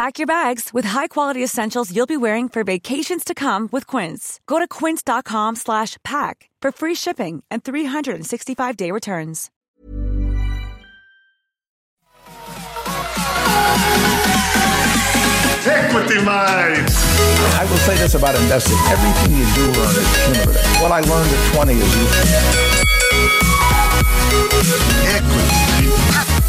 Pack your bags with high-quality essentials you'll be wearing for vacations to come with Quince. Go to quince.com slash pack for free shipping and 365-day returns. Equity Minds. I will say this about investing. Everything you do learn is cumulative. What I learned at 20 is useful. Equity.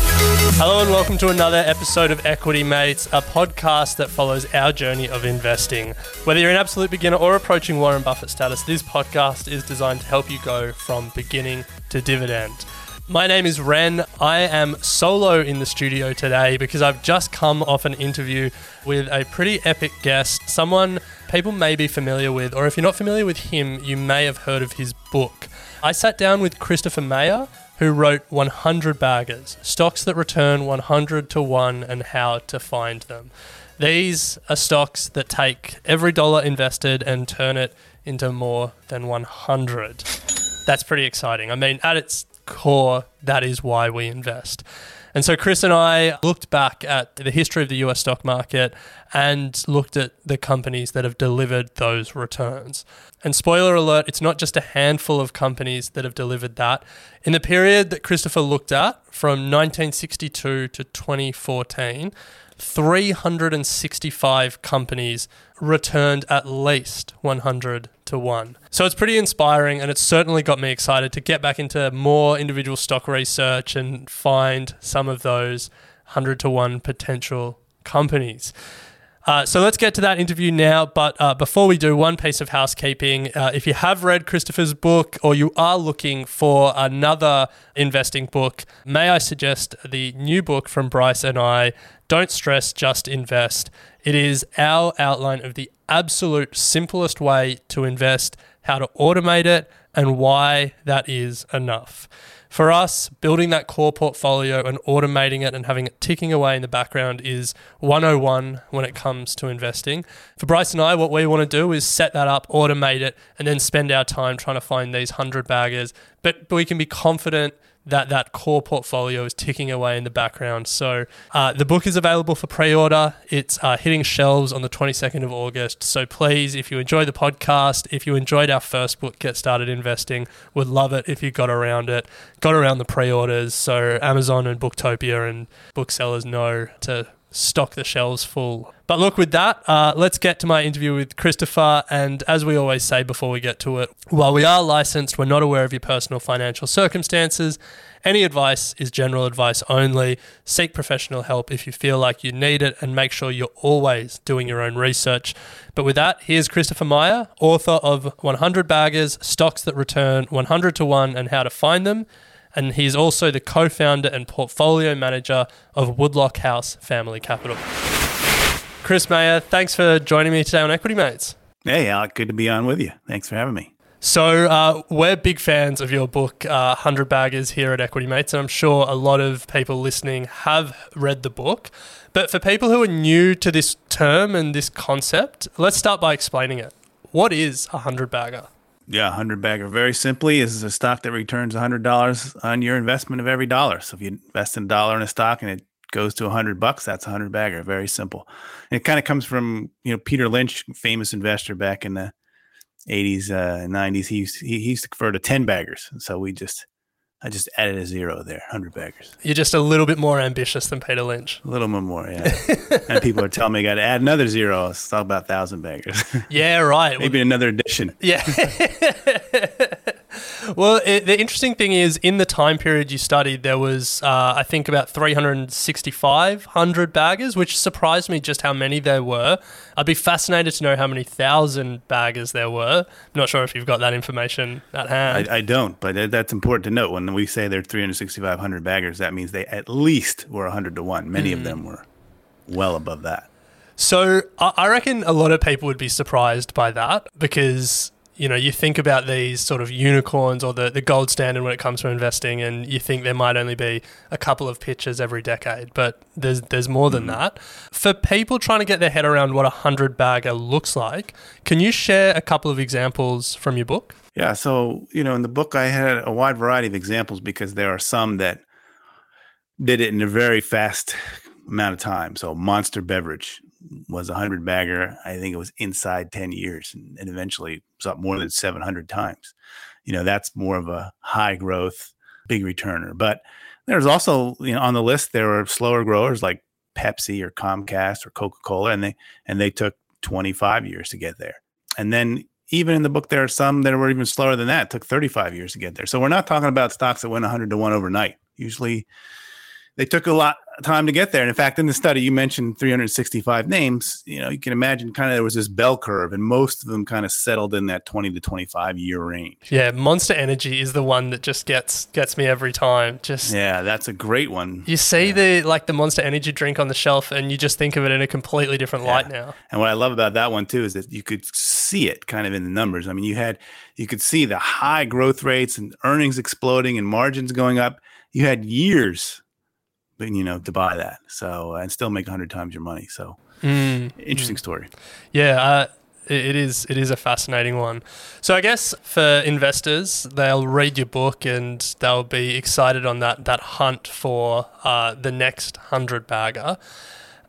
Hello and welcome to another episode of Equity Mates, a podcast that follows our journey of investing. Whether you're an absolute beginner or approaching Warren Buffett status, this podcast is designed to help you go from beginning to dividend. My name is Ren. I am solo in the studio today because I've just come off an interview with a pretty epic guest, someone people may be familiar with, or if you're not familiar with him, you may have heard of his book. I sat down with Christopher Mayer, who wrote 100 Baggers Stocks that Return 100 to 1 and How to Find Them. These are stocks that take every dollar invested and turn it into more than 100. That's pretty exciting. I mean, at its core, that is why we invest. And so Chris and I looked back at the history of the US stock market and looked at the companies that have delivered those returns. And spoiler alert, it's not just a handful of companies that have delivered that. In the period that Christopher looked at, from 1962 to 2014, 365 companies returned at least 100 to 1. So it's pretty inspiring and it's certainly got me excited to get back into more individual stock research and find some of those 100 to 1 potential companies. Uh, so let's get to that interview now. But uh, before we do, one piece of housekeeping. Uh, if you have read Christopher's book or you are looking for another investing book, may I suggest the new book from Bryce and I, Don't Stress, Just Invest. It is our outline of the absolute simplest way to invest, how to automate it, and why that is enough. For us, building that core portfolio and automating it and having it ticking away in the background is 101 when it comes to investing. For Bryce and I, what we want to do is set that up, automate it, and then spend our time trying to find these 100 baggers. But, but we can be confident that that core portfolio is ticking away in the background. So uh, the book is available for pre-order. It's uh, hitting shelves on the 22nd of August. So please, if you enjoy the podcast, if you enjoyed our first book, Get Started Investing, would love it if you got around it, got around the pre-orders. So Amazon and Booktopia and booksellers know to stock the shelves full. But look, with that, uh, let's get to my interview with Christopher. And as we always say before we get to it, while we are licensed, we're not aware of your personal financial circumstances. Any advice is general advice only. Seek professional help if you feel like you need it and make sure you're always doing your own research. But with that, here's Christopher Mayer, author of 100 Baggers, Stocks That Return 100 to 1 and How to Find Them and he's also the co founder and portfolio manager of Woodlock House Family Capital. Chris Mayer, thanks for joining me today on Equity Mates. Hey, Alec, good to be on with you. Thanks for having me. So, uh, we're big fans of your book, uh, 100 Baggers, here at Equity Mates, and I'm sure a lot of people listening have read the book. But for people who are new to this term and this concept, let's start by explaining it. What is a 100 bagger? Yeah, 100 bagger. Very simply, is a stock that returns $100 on your investment of every dollar. So if you invest in a dollar in a stock and it goes to 100 bucks, that's a 100 bagger. Very simple. And it kind of comes from, you know, Peter Lynch, famous investor back in the 80s, uh, 90s. He used, he, he used to refer to 10 baggers. So we just I just added a zero there, 100 baggers. You're just a little bit more ambitious than Peter Lynch. A little bit more, yeah. and people are telling me I got to add another zero. It's talk about 1,000 baggers. Yeah, right. Maybe another addition. Yeah. well, it, the interesting thing is, in the time period you studied, there was, uh, I think, about 365 baggers, which surprised me just how many there were. I'd be fascinated to know how many thousand baggers there were. I'm not sure if you've got that information at hand. I, I don't, but that's important to note. When we say there are 36,500 baggers, that means they at least were 100 to 1. Many of them were well above that. So I I reckon a lot of people would be surprised by that because you know you think about these sort of unicorns or the, the gold standard when it comes to investing, and you think there might only be a couple of pitches every decade, but there's there's more than mm. that. For people trying to get their head around what a hundred bagger looks like, can you share a couple of examples from your book? Yeah. So, you know, in the book, I had a wide variety of examples because there are some that did it in a very fast amount of time. So, Monster Beverage was a 100 bagger. I think it was inside 10 years and, and eventually was up more than 700 times. You know, that's more of a high growth, big returner. But there's also, you know, on the list, there are slower growers like Pepsi or Comcast or Coca Cola, and they and they took 25 years to get there. And then even in the book, there are some that were even slower than that. Took 35 years to get there. So we're not talking about stocks that went 100 to 1 overnight. Usually they took a lot time to get there. And in fact, in the study, you mentioned 365 names. You know, you can imagine kind of there was this bell curve, and most of them kind of settled in that 20 to 25 year range. Yeah, Monster Energy is the one that just gets gets me every time. Just Yeah, that's a great one. You see the like the Monster Energy drink on the shelf, and you just think of it in a completely different light now. And what I love about that one too is that you could see it kind of in the numbers. I mean, you had you could see the high growth rates and earnings exploding and margins going up. You had years, you know, to buy that. So and still make hundred times your money. So interesting story. Yeah, uh, it is. It is a fascinating one. So I guess for investors, they'll read your book and they'll be excited on that that hunt for uh, the next hundred bagger.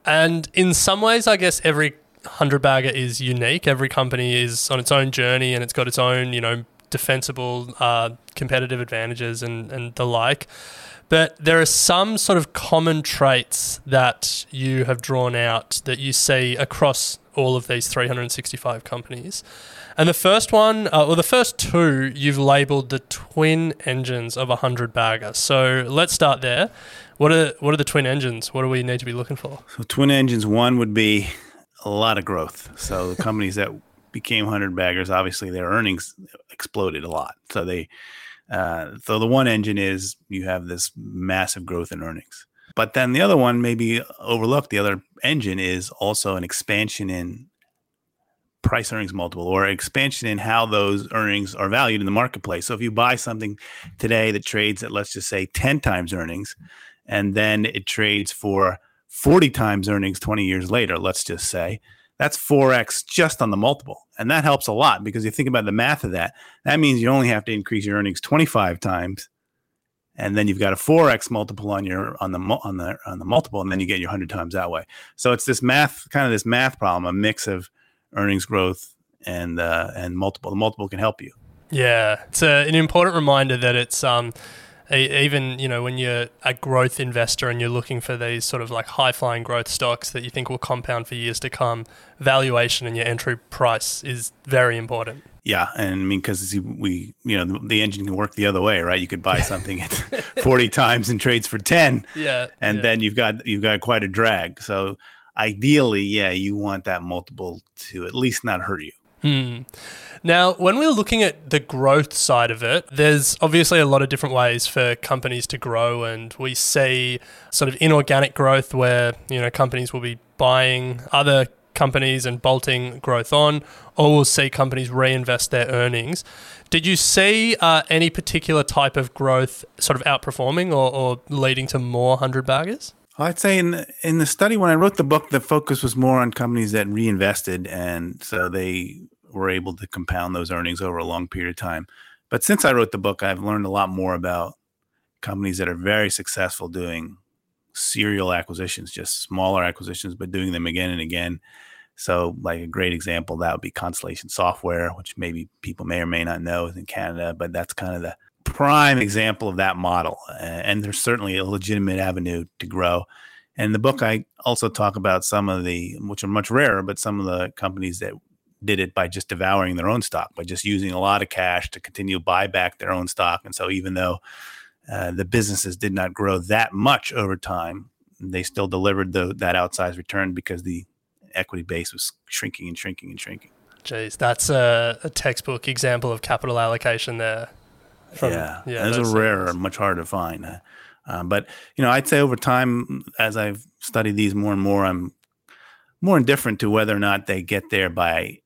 And in some ways, I guess every hundred bagger is unique. Every company is on its own journey and it's got its own, you know, defensible uh, competitive advantages and, and the like. But there are some sort of common traits that you have drawn out that you see across all of these 365 companies. And the first one, uh, or the first two, you've labeled the twin engines of a 100 bagger. So let's start there. What are, what are the twin engines? What do we need to be looking for? So twin engines one would be a lot of growth. So the companies that became hundred baggers, obviously their earnings exploded a lot. So they uh, so the one engine is you have this massive growth in earnings. But then the other one maybe overlooked. The other engine is also an expansion in price earnings multiple or expansion in how those earnings are valued in the marketplace. So if you buy something today that trades at let's just say 10 times earnings and then it trades for 40 times earnings 20 years later, let's just say, that's 4x just on the multiple. And that helps a lot because you think about the math of that. That means you only have to increase your earnings 25 times and then you've got a 4x multiple on your on the on the on the multiple and then you get your 100 times that way. So it's this math kind of this math problem, a mix of earnings growth and uh, and multiple. The multiple can help you. Yeah, it's a, an important reminder that it's um, even you know when you're a growth investor and you're looking for these sort of like high flying growth stocks that you think will compound for years to come, valuation and your entry price is very important. Yeah, and I mean because we, you know, the, the engine can work the other way, right? You could buy something at forty times and trades for ten, Yeah, and yeah. then you've got you've got quite a drag. So ideally, yeah, you want that multiple to at least not hurt you. Hmm. Now, when we're looking at the growth side of it, there's obviously a lot of different ways for companies to grow, and we see sort of inorganic growth where you know companies will be buying other companies and bolting growth on, or we'll see companies reinvest their earnings. Did you see uh, any particular type of growth sort of outperforming or, or leading to more hundred baggers? I'd say in in the study when I wrote the book, the focus was more on companies that reinvested, and so they were able to compound those earnings over a long period of time. But since I wrote the book, I've learned a lot more about companies that are very successful doing serial acquisitions, just smaller acquisitions, but doing them again and again. So, like a great example, that would be Constellation Software, which maybe people may or may not know is in Canada, but that's kind of the prime example of that model, and there's certainly a legitimate avenue to grow. And the book, I also talk about some of the, which are much rarer, but some of the companies that did it by just devouring their own stock, by just using a lot of cash to continue to buy back their own stock. And so, even though uh, the businesses did not grow that much over time, they still delivered the, that outsized return because the equity base was shrinking and shrinking and shrinking. Jeez, that's a, a textbook example of capital allocation there. From, yeah, yeah, those are rare, much harder to find. Uh, um, but you know, I'd say over time, as I've studied these more and more, I'm more indifferent to whether or not they get there by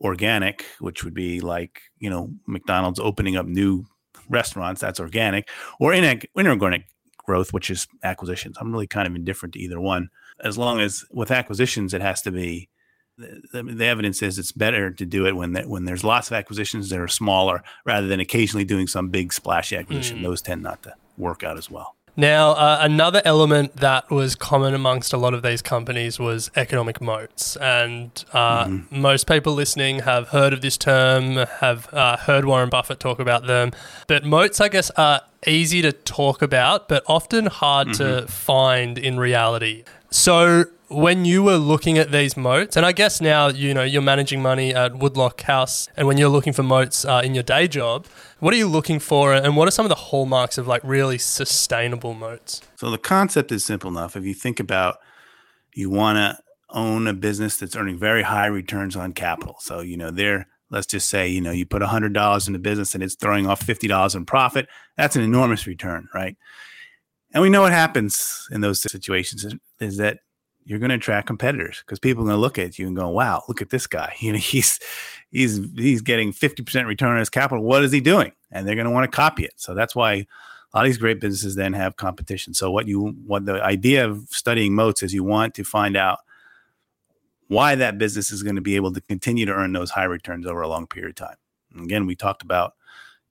organic, which would be like you know McDonald's opening up new restaurants. That's organic, or inorganic growth, which is acquisitions. I'm really kind of indifferent to either one. As long as with acquisitions, it has to be the, the, evidence is it's better to do it when when there's lots of acquisitions that are smaller rather than occasionally doing some big splashy acquisition. Mm. Those tend not to work out as well. Now, uh, another element that was common amongst a lot of these companies was economic moats. And uh, mm-hmm. most people listening have heard of this term, have uh, heard Warren Buffett talk about them. But moats, I guess, are easy to talk about, but often hard mm-hmm. to find in reality. So, when you were looking at these moats, and I guess now you know you're managing money at Woodlock House, and when you're looking for moats uh, in your day job, what are you looking for, and what are some of the hallmarks of like really sustainable moats? So the concept is simple enough. If you think about, you want to own a business that's earning very high returns on capital. So you know they're let's just say you know you put $100 in the business and it's throwing off $50 in profit that's an enormous return right and we know what happens in those situations is that you're going to attract competitors because people are going to look at you and go, "Wow, look at this guy! You know, he's he's he's getting 50% return on his capital. What is he doing?" And they're going to want to copy it. So that's why a lot of these great businesses then have competition. So what you what the idea of studying moats is you want to find out why that business is going to be able to continue to earn those high returns over a long period of time. And again, we talked about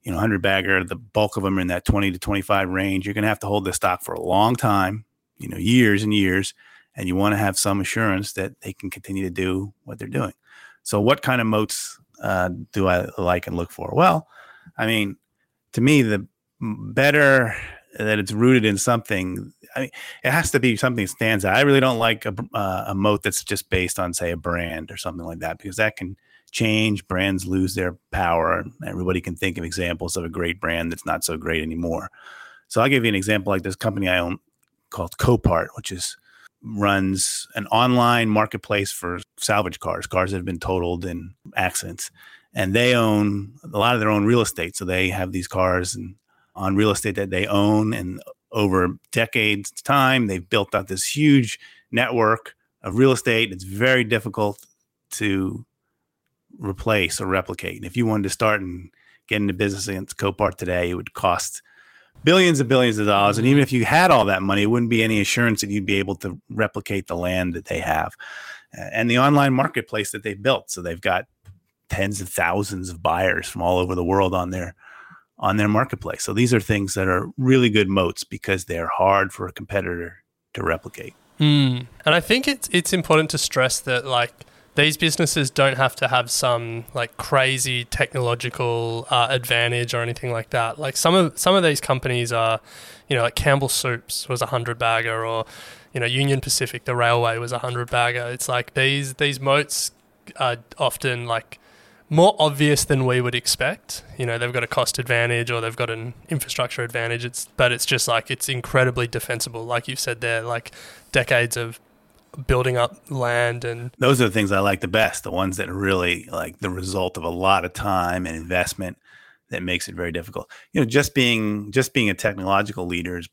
you know 100 bagger, the bulk of them are in that 20 to 25 range. You're going to have to hold the stock for a long time, you know, years and years and you want to have some assurance that they can continue to do what they're doing. So, what kind of moats uh, do I like and look for? Well, I mean, to me, the better that it's rooted in something. I mean, it has to be something that stands out. I really don't like a, uh, a moat that's just based on, say, a brand or something like that, because that can change. Brands lose their power. Everybody can think of examples of a great brand that's not so great anymore. So I'll give you an example like this company I own called Copart, which is runs an online marketplace for salvage cars, cars that have been totaled in accidents. And they own a lot of their own real estate. So they have these cars and on real estate that they own. And over decades' time, they've built up this huge network of real estate. It's very difficult to replace or replicate. And if you wanted to start and get into business against Copart today, it would cost billions and billions of dollars. And even if you had all that money, it wouldn't be any assurance that you'd be able to replicate the land that they have and the online marketplace that they've built. So they've got tens of thousands of buyers from all over the world on their on their marketplace. So these are things that are really good moats because they're hard for a competitor to replicate. Mm. And I think it's it's important to stress that like these businesses don't have to have some like crazy technological uh, advantage or anything like that. Like some of some of these companies are, you know, like Campbell Soups was a hundred bagger, or you know, Union Pacific, the railway was a hundred bagger. It's like these these moats are often like more obvious than we would expect. You know, they've got a cost advantage or they've got an infrastructure advantage. It's but it's just like it's incredibly defensible, like you've said there, like decades of building up land and those are the things I like the best. The ones that are really like the result of a lot of time and investment that makes it very difficult. You know, just being just being a technological leader is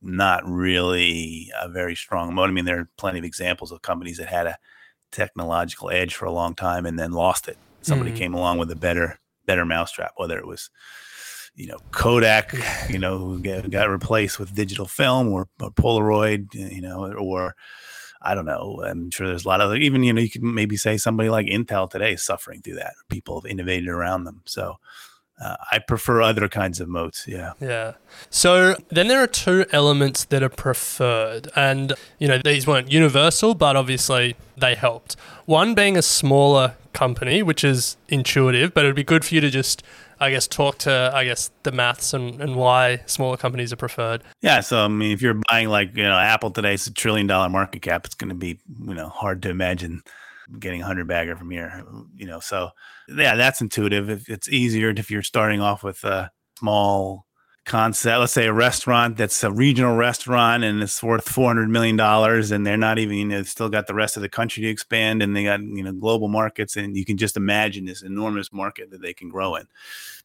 not really a very strong moat. I mean, there are plenty of examples of companies that had a technological edge for a long time and then lost it. Somebody mm-hmm. came along with a better better mousetrap, whether it was you know Kodak, you know, who got replaced with digital film or, or Polaroid, you know, or I don't know. I'm sure there's a lot of even you know you could maybe say somebody like Intel today is suffering through that. People have innovated around them, so. Uh, I prefer other kinds of moats. Yeah. Yeah. So then there are two elements that are preferred. And, you know, these weren't universal, but obviously they helped. One being a smaller company, which is intuitive, but it would be good for you to just, I guess, talk to, I guess, the maths and, and why smaller companies are preferred. Yeah, so I mean, if you're buying like you know Apple today, it's a trillion dollar market cap. It's going to be you know hard to imagine getting a hundred bagger from here. You know, so yeah, that's intuitive. It's easier if you're starting off with a small concept, let's say a restaurant that's a regional restaurant and it's worth four hundred million dollars, and they're not even you know still got the rest of the country to expand, and they got you know global markets, and you can just imagine this enormous market that they can grow in.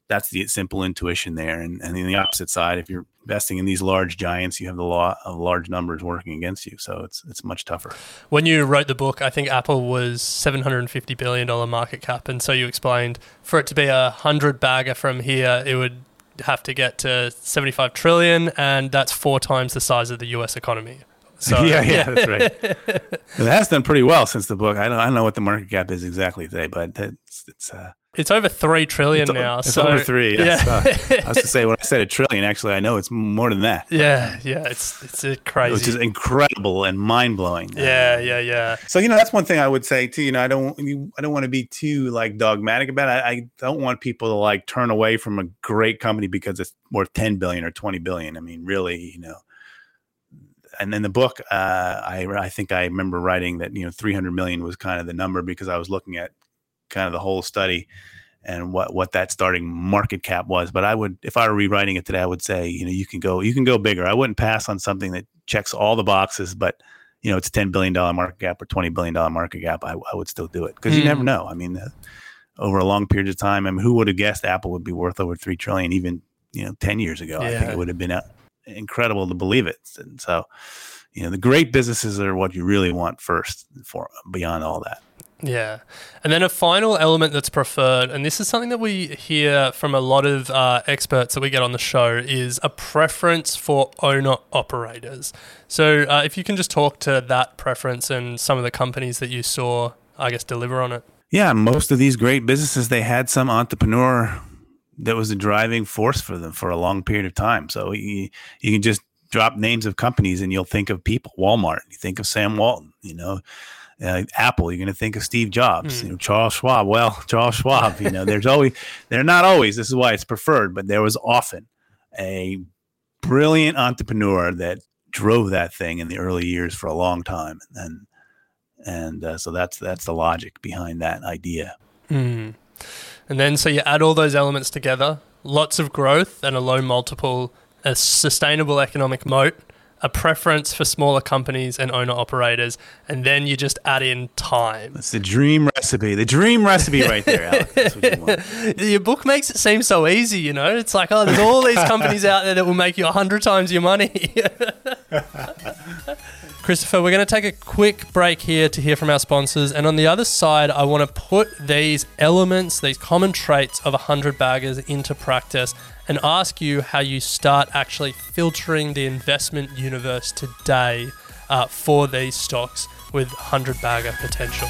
That's the simple intuition there, and and the opposite side, if you're investing in these large giants, you have the law of large numbers working against you, so it's it's much tougher. When you wrote the book, I think Apple was seven hundred and fifty billion dollar market cap, and so you explained for it to be a hundred bagger from here, it would have to get to 75 trillion and that's four times the size of the US economy. So, yeah, yeah, that's right. it has done pretty well since the book. I don't, I don't know what the market cap is exactly today, but it's it's uh, it's over three trillion it's, now. It's so, over three. Yeah. Yeah. I was to say when I said a trillion, actually, I know it's more than that. Yeah, yeah, it's it's crazy, which is incredible and mind blowing. Yeah, yeah, yeah. So you know that's one thing I would say too. You know, I don't I don't want to be too like dogmatic about it. I don't want people to like turn away from a great company because it's worth ten billion or twenty billion. I mean, really, you know and in the book, uh, I I think I remember writing that you know 300 million was kind of the number because I was looking at kind of the whole study and what what that starting market cap was. But I would, if I were rewriting it today, I would say you know you can go you can go bigger. I wouldn't pass on something that checks all the boxes, but you know it's a 10 billion dollar market cap or 20 billion dollar market cap. I, I would still do it because mm. you never hmm. know. I mean. Uh, over a long period of time, I mean, who would have guessed Apple would be worth over three trillion even you know ten years ago? Yeah. I think it would have been uh, incredible to believe it. And so, you know, the great businesses are what you really want first for beyond all that. Yeah. And then a final element that's preferred, and this is something that we hear from a lot of uh, experts that we get on the show, is a preference for owner operators. So uh, if you can just talk to that preference and some of the companies that you saw, I guess, deliver on it. Yeah, most of these great businesses, they had some entrepreneur that was a driving force for them for a long period of time. So you, you can just drop names of companies and you'll think of people. Walmart, you think of Sam Walton, you know, uh, Apple, you're going to think of Steve Jobs, mm. you know, Charles Schwab. Well, Charles Schwab, you know, there's always, they're not always, this is why it's preferred, but there was often a brilliant entrepreneur that drove that thing in the early years for a long time. And, and uh, so that's, that's the logic behind that idea. Mm. And then so you add all those elements together, lots of growth and a low multiple, a sustainable economic moat, a preference for smaller companies and owner operators, and then you just add in time. That's the dream recipe. The dream recipe right there, Alec. you Your book makes it seem so easy, you know? It's like, oh, there's all these companies out there that will make you 100 times your money. Christopher, we're going to take a quick break here to hear from our sponsors. And on the other side, I want to put these elements, these common traits of 100 baggers into practice and ask you how you start actually filtering the investment universe today uh, for these stocks with 100 bagger potential.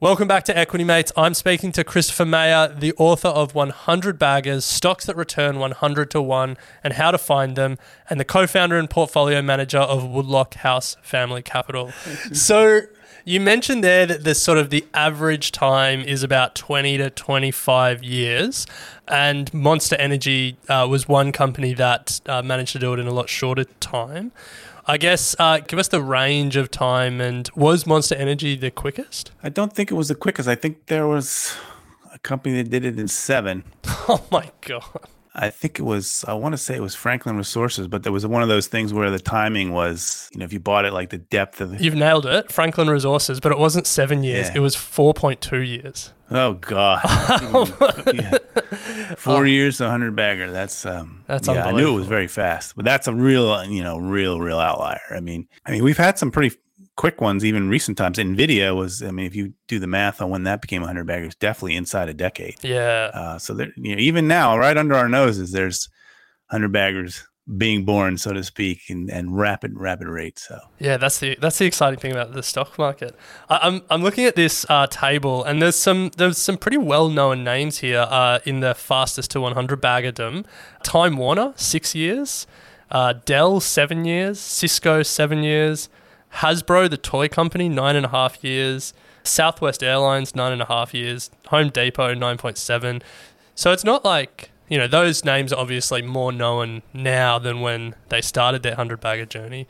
Welcome back to Equity Mates. I'm speaking to Christopher Mayer, the author of 100 Baggers, Stocks That Return 100 to 1, and How to Find Them, and the co founder and portfolio manager of Woodlock House Family Capital. so, you mentioned there that the sort of the average time is about 20 to 25 years, and Monster Energy uh, was one company that uh, managed to do it in a lot shorter time. I guess uh, give us the range of time and was Monster Energy the quickest? I don't think it was the quickest. I think there was a company that did it in seven. Oh my god! I think it was. I want to say it was Franklin Resources, but there was one of those things where the timing was. You know, if you bought it, like the depth of. The, You've nailed it, Franklin Resources, but it wasn't seven years. Yeah. It was four point two years. oh God! Yeah. Four years, a hundred bagger. That's um. That's yeah. I knew it was very fast, but that's a real, you know, real, real outlier. I mean, I mean, we've had some pretty quick ones even recent times. Nvidia was. I mean, if you do the math on when that became a hundred baggers, definitely inside a decade. Yeah. Uh, so there, you know, even now, right under our noses, there's hundred baggers being born, so to speak, and, and rapid, rapid rate. So Yeah, that's the that's the exciting thing about the stock market. I, I'm I'm looking at this uh, table, and there's some there's some pretty well known names here uh, in the fastest to 100 baggerdom. Time Warner six years, uh, Dell seven years, Cisco seven years, Hasbro the toy company nine and a half years, Southwest Airlines nine and a half years, Home Depot nine point seven. So it's not like you know those names are obviously more known now than when they started their hundred bagger journey,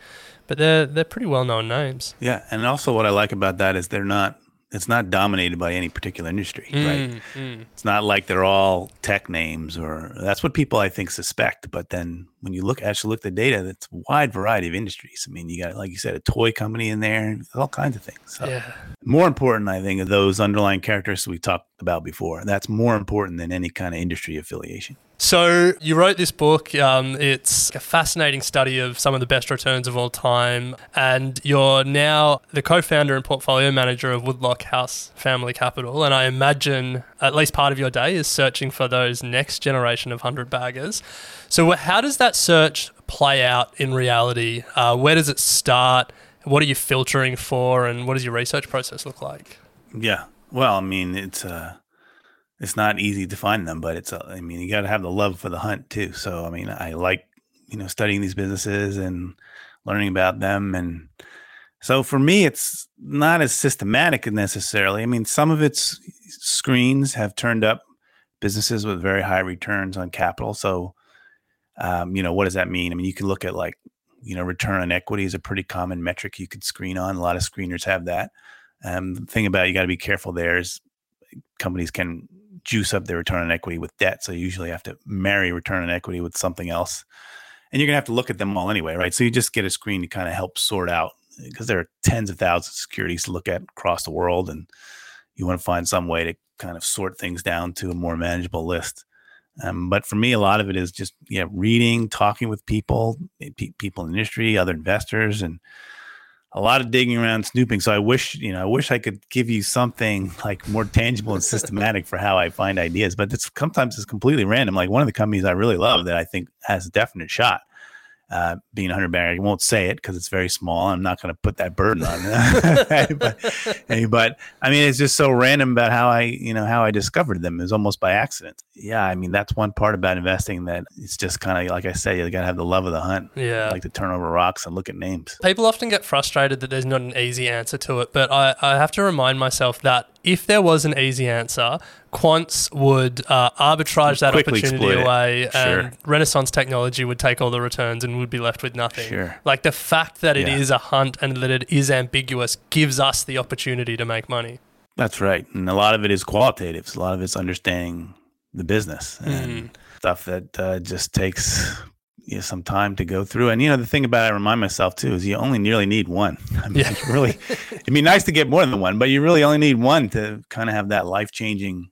but they're they're pretty well known names. yeah, and also what I like about that is they're not. It's not dominated by any particular industry, mm, right? Mm. It's not like they're all tech names, or that's what people I think suspect. But then when you look actually look at the data, it's a wide variety of industries. I mean, you got like you said, a toy company in there, all kinds of things. So Yeah, more important, I think, are those underlying characteristics we talked about before. That's more important than any kind of industry affiliation. So you wrote this book. Um, it's a fascinating study of some of the best returns of all time, and you're now the co-founder and portfolio manager of Woodlock House Family Capital. And I imagine at least part of your day is searching for those next generation of hundred baggers. So how does that search play out in reality? Uh, where does it start? What are you filtering for, and what does your research process look like? Yeah. Well, I mean, it's uh it's not easy to find them, but it's uh, I mean, you got to have the love for the hunt too. So, I mean, I like, you know, studying these businesses and learning about them and so for me it's not as systematic necessarily. I mean, some of its screens have turned up businesses with very high returns on capital. So, um, you know, what does that mean? I mean, you can look at like, you know, return on equity is a pretty common metric you could screen on. A lot of screeners have that. Um, the thing about it, you got to be careful there is companies can juice up their return on equity with debt. So you usually have to marry return on equity with something else. And you're going to have to look at them all anyway, right? So you just get a screen to kind of help sort out because there are tens of thousands of securities to look at across the world. And you want to find some way to kind of sort things down to a more manageable list. Um, but for me, a lot of it is just yeah, reading, talking with people, pe- people in the industry, other investors, and a lot of digging around, snooping. So I wish, you know, I wish I could give you something like more tangible and systematic for how I find ideas. But it's sometimes it's completely random. Like one of the companies I really love that I think has a definite shot. Uh, being a hundred bagger, I won't say it because it's very small. I'm not going to put that burden on. but, but I mean, it's just so random about how I, you know, how I discovered them. It was almost by accident. Yeah, I mean, that's one part about investing that it's just kind of like I say, you got to have the love of the hunt. Yeah. like to turn over rocks and look at names. People often get frustrated that there's not an easy answer to it, but I, I have to remind myself that if there was an easy answer, quants would uh, arbitrage that Quickly opportunity away, Sure. and Renaissance technology would take all the returns and would be left with nothing. Sure. Like the fact that it is Yeah. a hunt and that it is ambiguous gives us the opportunity to make money. That's right. And a lot of it is qualitative. A lot of it's understanding the business and stuff that uh, just takes you know, some time to go through. And you know, the thing about it, I remind myself too is you only nearly need one. I mean, Yeah. really, it'd be nice to get more than one, but you really only need one to kind of have that life changing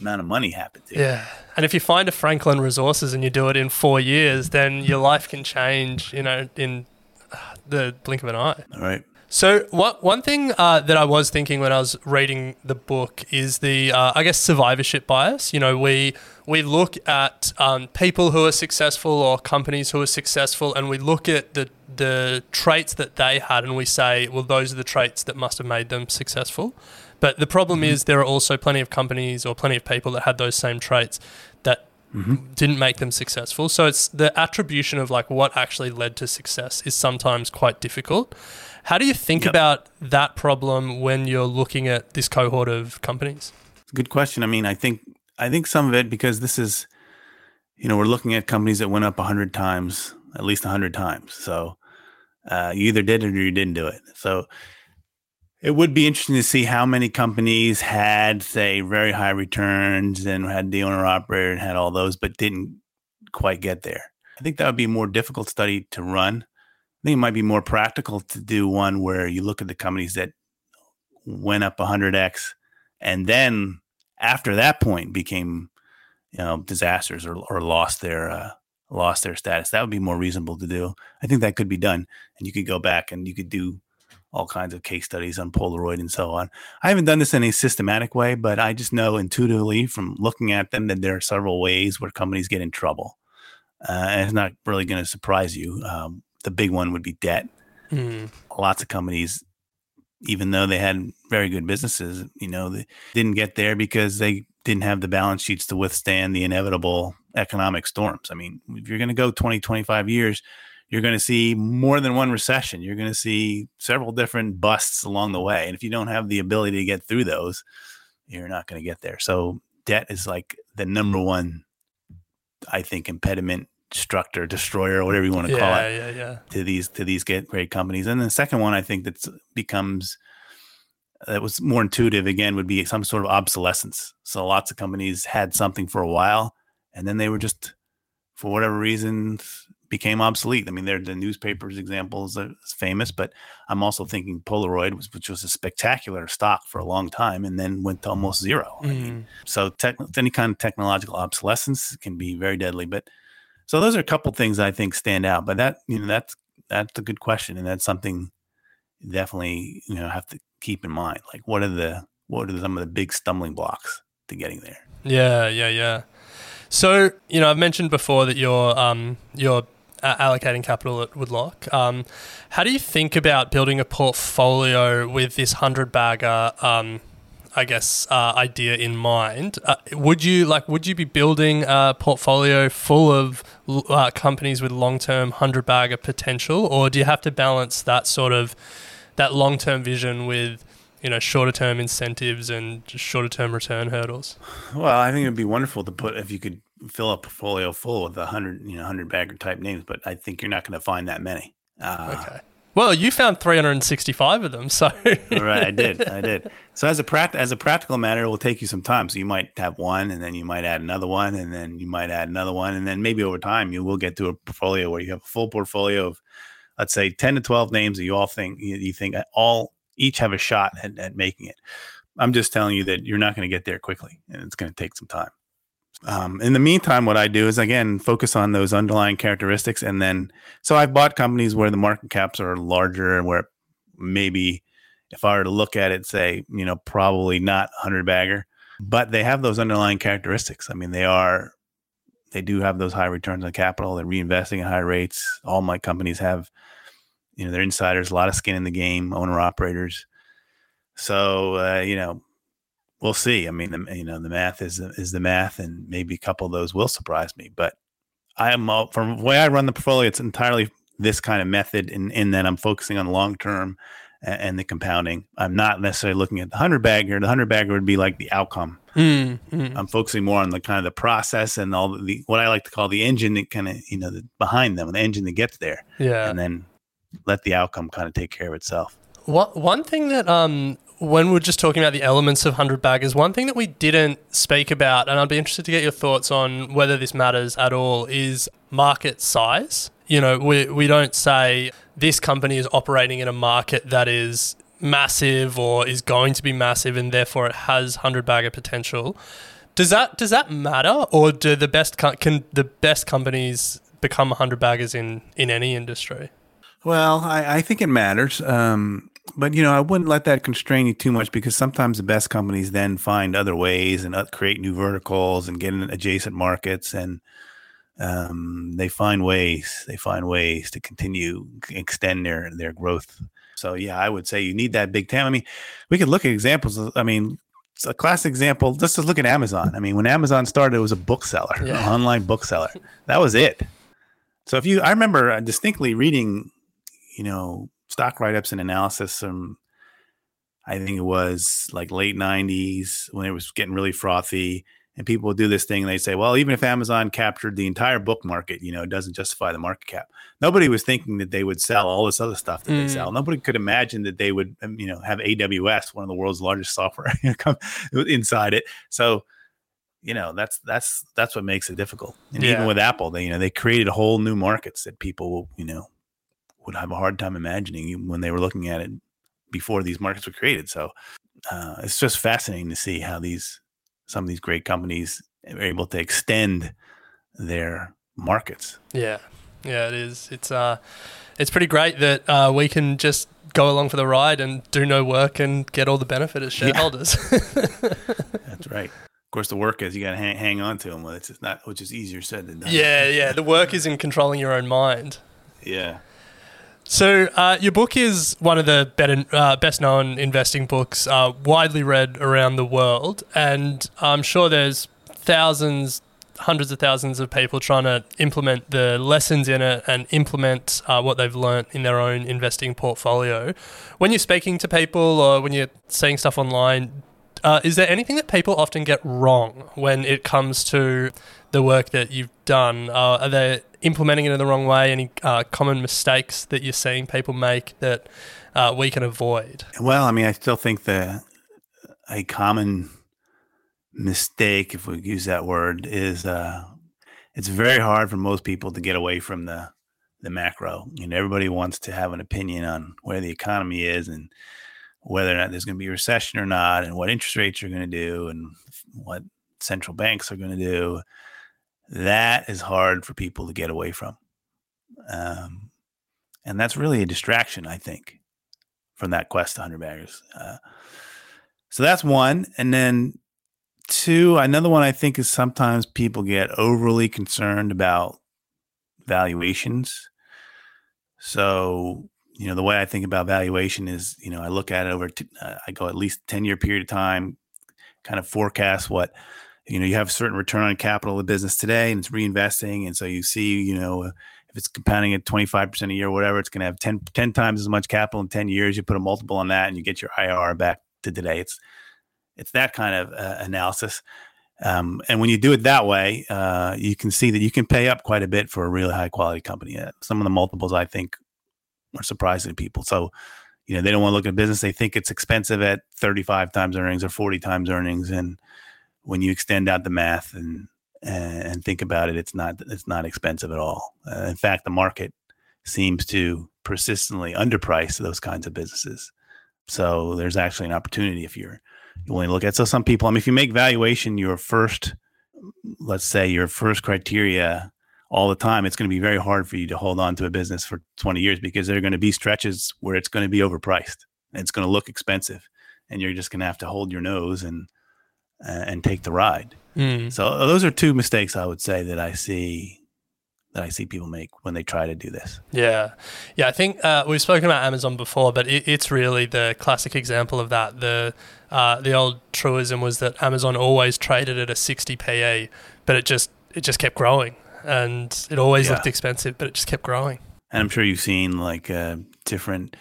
amount of money happen to you. Yeah. And if you find a Franklin Resources and you do it in four years, then your life can change, you know, in uh, the blink of an eye. All right. So what, one thing uh, that I was thinking when I was reading the book is the, uh, I guess, survivorship bias. You know, we we look at um, people who are successful or companies who are successful, and we look at the the traits that they had, and we say, well, those are the traits that must have made them successful. But the problem is there are also plenty of companies or plenty of people that had those same traits that didn't make them successful. So it's the attribution of like what actually led to success is sometimes quite difficult. How do you think Yep. about that problem when you're looking at this cohort of companies? Good question. I mean, I think I think some of it because this is, you know, we're looking at companies that went up hundred times, at least hundred times. So uh, you either did it or you didn't do it. So it would be interesting to see how many companies had, say, very high returns and had the owner operator and had all those, but didn't quite get there. I think that would be a more difficult study to run. I think it might be more practical to do one where you look at the companies that went up 100x and then after that point became you know disasters or, or lost their uh, lost their status. That would be more reasonable to do. I think that could be done and you could go back and you could do all kinds of case studies on polaroid and so on. I haven't done this in a systematic way but i just know intuitively from looking at them that there are several ways where companies get in trouble. Uh, and it's not really going to surprise you um, the big one would be debt. Lots of companies even though they had very good businesses, you know, they didn't get there because they didn't have the balance sheets to withstand the inevitable economic storms. I mean, if you're going to go 20, 25 years, you're going to see more than one recession. You're going to see several different busts along the way. And if you don't have the ability to get through those, you're not going to get there. So debt is like the number one, I think, impediment, destructor, destroyer, whatever you want to call Yeah, it yeah, yeah. to these to these get great companies. And the second one I think that's becomes uh, that was more intuitive again would be some sort of obsolescence. So lots of companies had something for a while and then they were just for whatever reason became obsolete. I mean, they're the newspapers examples are famous, but I'm also thinking Polaroid was which was a spectacular stock for a long time and then went to almost zero. I mean, mm. so tech, any kind of technological obsolescence can be very deadly. But so those are a couple things I think stand out. But that you know that's that's a good question, and that's something you definitely you know have to keep in mind. Like what are the what are some of the big stumbling blocks to getting there? Yeah, yeah, yeah. So you know, I've mentioned before that you're um, you're allocating capital at Woodlock. Um, how do you think about building a portfolio with this hundred bagger? Um, I guess uh, idea in mind. Uh, would you like? Would you be building a portfolio full of uh, companies with long-term hundred bagger potential, or do you have to balance that sort of that long-term vision with you know shorter-term incentives and shorter-term return hurdles? Well, I think it'd be wonderful to put if you could fill a portfolio full with a hundred you know hundred bagger type names, but I think you're not going to find that many. Uh, Okay. Well, you found 365 of them, so right, I did, I did. So as a pract- as a practical matter, it will take you some time. So you might have one, and then you might add another one, and then you might add another one, and then maybe over time you will get to a portfolio where you have a full portfolio of, let's say, ten to twelve names that you all think you, you think all each have a shot at, at making it. I'm just telling you that you're not going to get there quickly, and it's going to take some time. Um, in the meantime, what I do is again focus on those underlying characteristics, and then so I've bought companies where the market caps are larger, and where maybe if I were to look at it, say you know probably not hundred bagger, but they have those underlying characteristics. I mean, they are they do have those high returns on capital. They're reinvesting at high rates. All my companies have, you know, they're insiders, a lot of skin in the game, owner operators. So uh, you know, we'll see. I mean, the, you know, the math is is the math, and maybe a couple of those will surprise me. But I am all, from the way I run the portfolio, it's entirely this kind of method, in in that I'm focusing on long term and, and the compounding. I'm not necessarily looking at the hundred bagger. The hundred bagger would be like the outcome. Mm, mm. I'm focusing more on the kind of the process and all the what I like to call the engine that kind of you know the, behind them, the engine that gets there, yeah. and then let the outcome kind of take care of itself. One one thing that um when we're just talking about the elements of hundred baggers, one thing that we didn't speak about, and I'd be interested to get your thoughts on whether this matters at all, is market size. You know, we we don't say this company is operating in a market that is massive or is going to be massive and therefore it has hundred bagger potential. Does that does that matter, or do the best can the best companies become hundred baggers in in any industry? Well, I, I think it matters. Um, but you know, I wouldn't let that constrain you too much because sometimes the best companies then find other ways and uh, create new verticals and get in adjacent markets, and um, they find ways. They find ways to continue extend their their growth So yeah, I would say you need that big TAM. I mean, we could look at examples. Of, I mean, it's a classic example. Let's just look at Amazon. I mean, when Amazon started, it was a bookseller, yeah. an online bookseller. That was it. So if you, I remember uh, distinctly reading, you know, stock write ups and analysis from, I think it was like late '90s when it was getting really frothy and people do this thing. And they say, well, even if Amazon captured the entire book market, you know, it doesn't justify the market cap. Nobody was thinking that they would sell all this other stuff that mm. they sell. Nobody could imagine that they would, um, you know, have AWS, one of the world's largest software, inside it. So, you know, that's that's that's what makes it difficult. And yeah. even with Apple, they you know they created whole new markets that people, you know, would have a hard time imagining when they were looking at it before these markets were created. So, uh, it's just fascinating to see how these some of these great companies are able to extend their markets. Yeah, yeah, it is. It's uh, it's pretty great that uh, we can just go along for the ride and do no work and get all the benefit as shareholders. Yeah. That's right. Of course, the work is you got to hang, hang on to them. It's not, which is easier said than done. Yeah, yeah. The work is in controlling your own mind. Yeah. So, uh, your book is one of the better, uh, best known investing books, uh, widely read around the world. And I'm sure there's thousands, hundreds of thousands of people trying to implement the lessons in it and implement uh, what they've learned in their own investing portfolio. When you're speaking to people or when you're seeing stuff online, uh, is there anything that people often get wrong when it comes to the work that you've done? Uh, are they implementing it in the wrong way? Any uh, common mistakes that you're seeing people make that uh, we can avoid? Well, I mean, I still think the a common mistake, if we use that word, is uh, it's very hard for most people to get away from the the macro. You know, everybody wants to have an opinion on where the economy is and whether or not there's going to be a recession or not, and what interest rates are going to do, and what central banks are going to do that is hard for people to get away from. Um, and that's really a distraction, I think, from that quest to 100 baggers. Uh, so that's one. And then two, another one I think is sometimes people get overly concerned about valuations. So, you know, the way I think about valuation is, you know, I look at it over, uh, I go at least 10 year period of time, kind of forecast what you know you have a certain return on capital of the business today and it's reinvesting. And so you see you know if it's compounding at 25% a year or whatever it's going to have 10, 10 times as much capital in 10 years. You put a multiple on that and you get your IRR back to today. It's it's that kind of uh, analysis. Um, and when you do it that way uh, you can see that you can pay up quite a bit for a really high quality company. Uh, some of the multiples i think are surprising to people. So you know they don't want to look at business. They think it's expensive at 35 times earnings or 40 times earnings. And when you extend out the math and and think about it, it's not it's not expensive at all. Uh, in fact, the market seems to persistently underprice those kinds of businesses. So there's actually an opportunity if you're willing to look at. So some people, I mean, if you make valuation your first, let's say your first criteria all the time, it's going to be very hard for you to hold on to a business for 20 years because there are going to be stretches where it's going to be overpriced. It's going to look expensive, and you're just going to have to hold your nose and and take the ride. Mm. So uh, those are two mistakes I would say that I see that I see people make when they try to do this. Yeah, yeah. I think uh, we've spoken about Amazon before, but it, it's really the classic example of that. The uh, the old truism was that Amazon always traded at a sixty PE, but it just it just kept growing, and it always yeah. looked expensive, but it just kept growing. And I'm sure you've seen like uh, different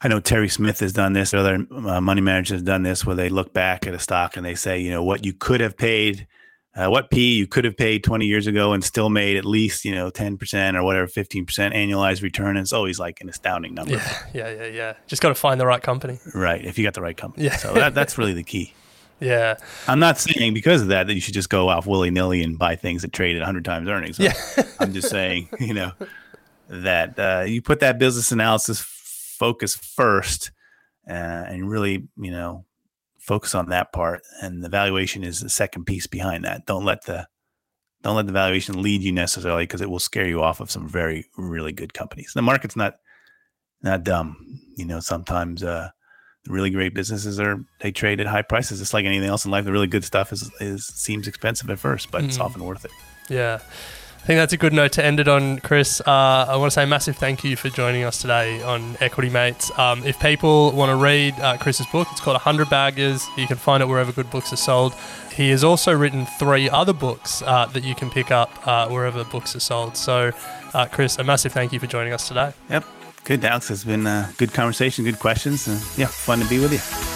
I know Terry Smith has done this. Other uh, money managers have done this, where they look back at a stock and they say, you know, what you could have paid, uh, what P you could have paid 20 years ago and still made at least, you know, 10% or whatever, 15% annualized return. And it's always like an astounding number. Yeah, yeah, yeah, yeah. Just got to find the right company. Right. If you got the right company. Yeah. So that, that's really the key. Yeah. I'm not saying because of that that you should just go off willy nilly and buy things that trade at 100 times earnings. Yeah. I'm just saying, you know, that uh, you put that business analysis focus first uh, and really, you know, focus on that part. And the valuation is the second piece behind that. Don't let the don't let the valuation lead you necessarily because it will scare you off of some very really good companies. The market's not not dumb. You know, sometimes uh, really great businesses are they trade at high prices. It's like anything else in life. The really good stuff is is seems expensive at first, but mm. it's often worth it. Yeah. I think that's a good note to end it on, Chris. Uh, I want to say a massive thank you for joining us today on Equity Mates. Um, if people want to read uh, Chris's book, it's called 100 Baggers. You can find it wherever good books are sold. He has also written three other books uh, that you can pick up uh, wherever books are sold. So, uh, Chris, a massive thank you for joining us today. Yep. Good, Alex. It's been a good conversation, good questions. Uh, yeah, fun to be with you.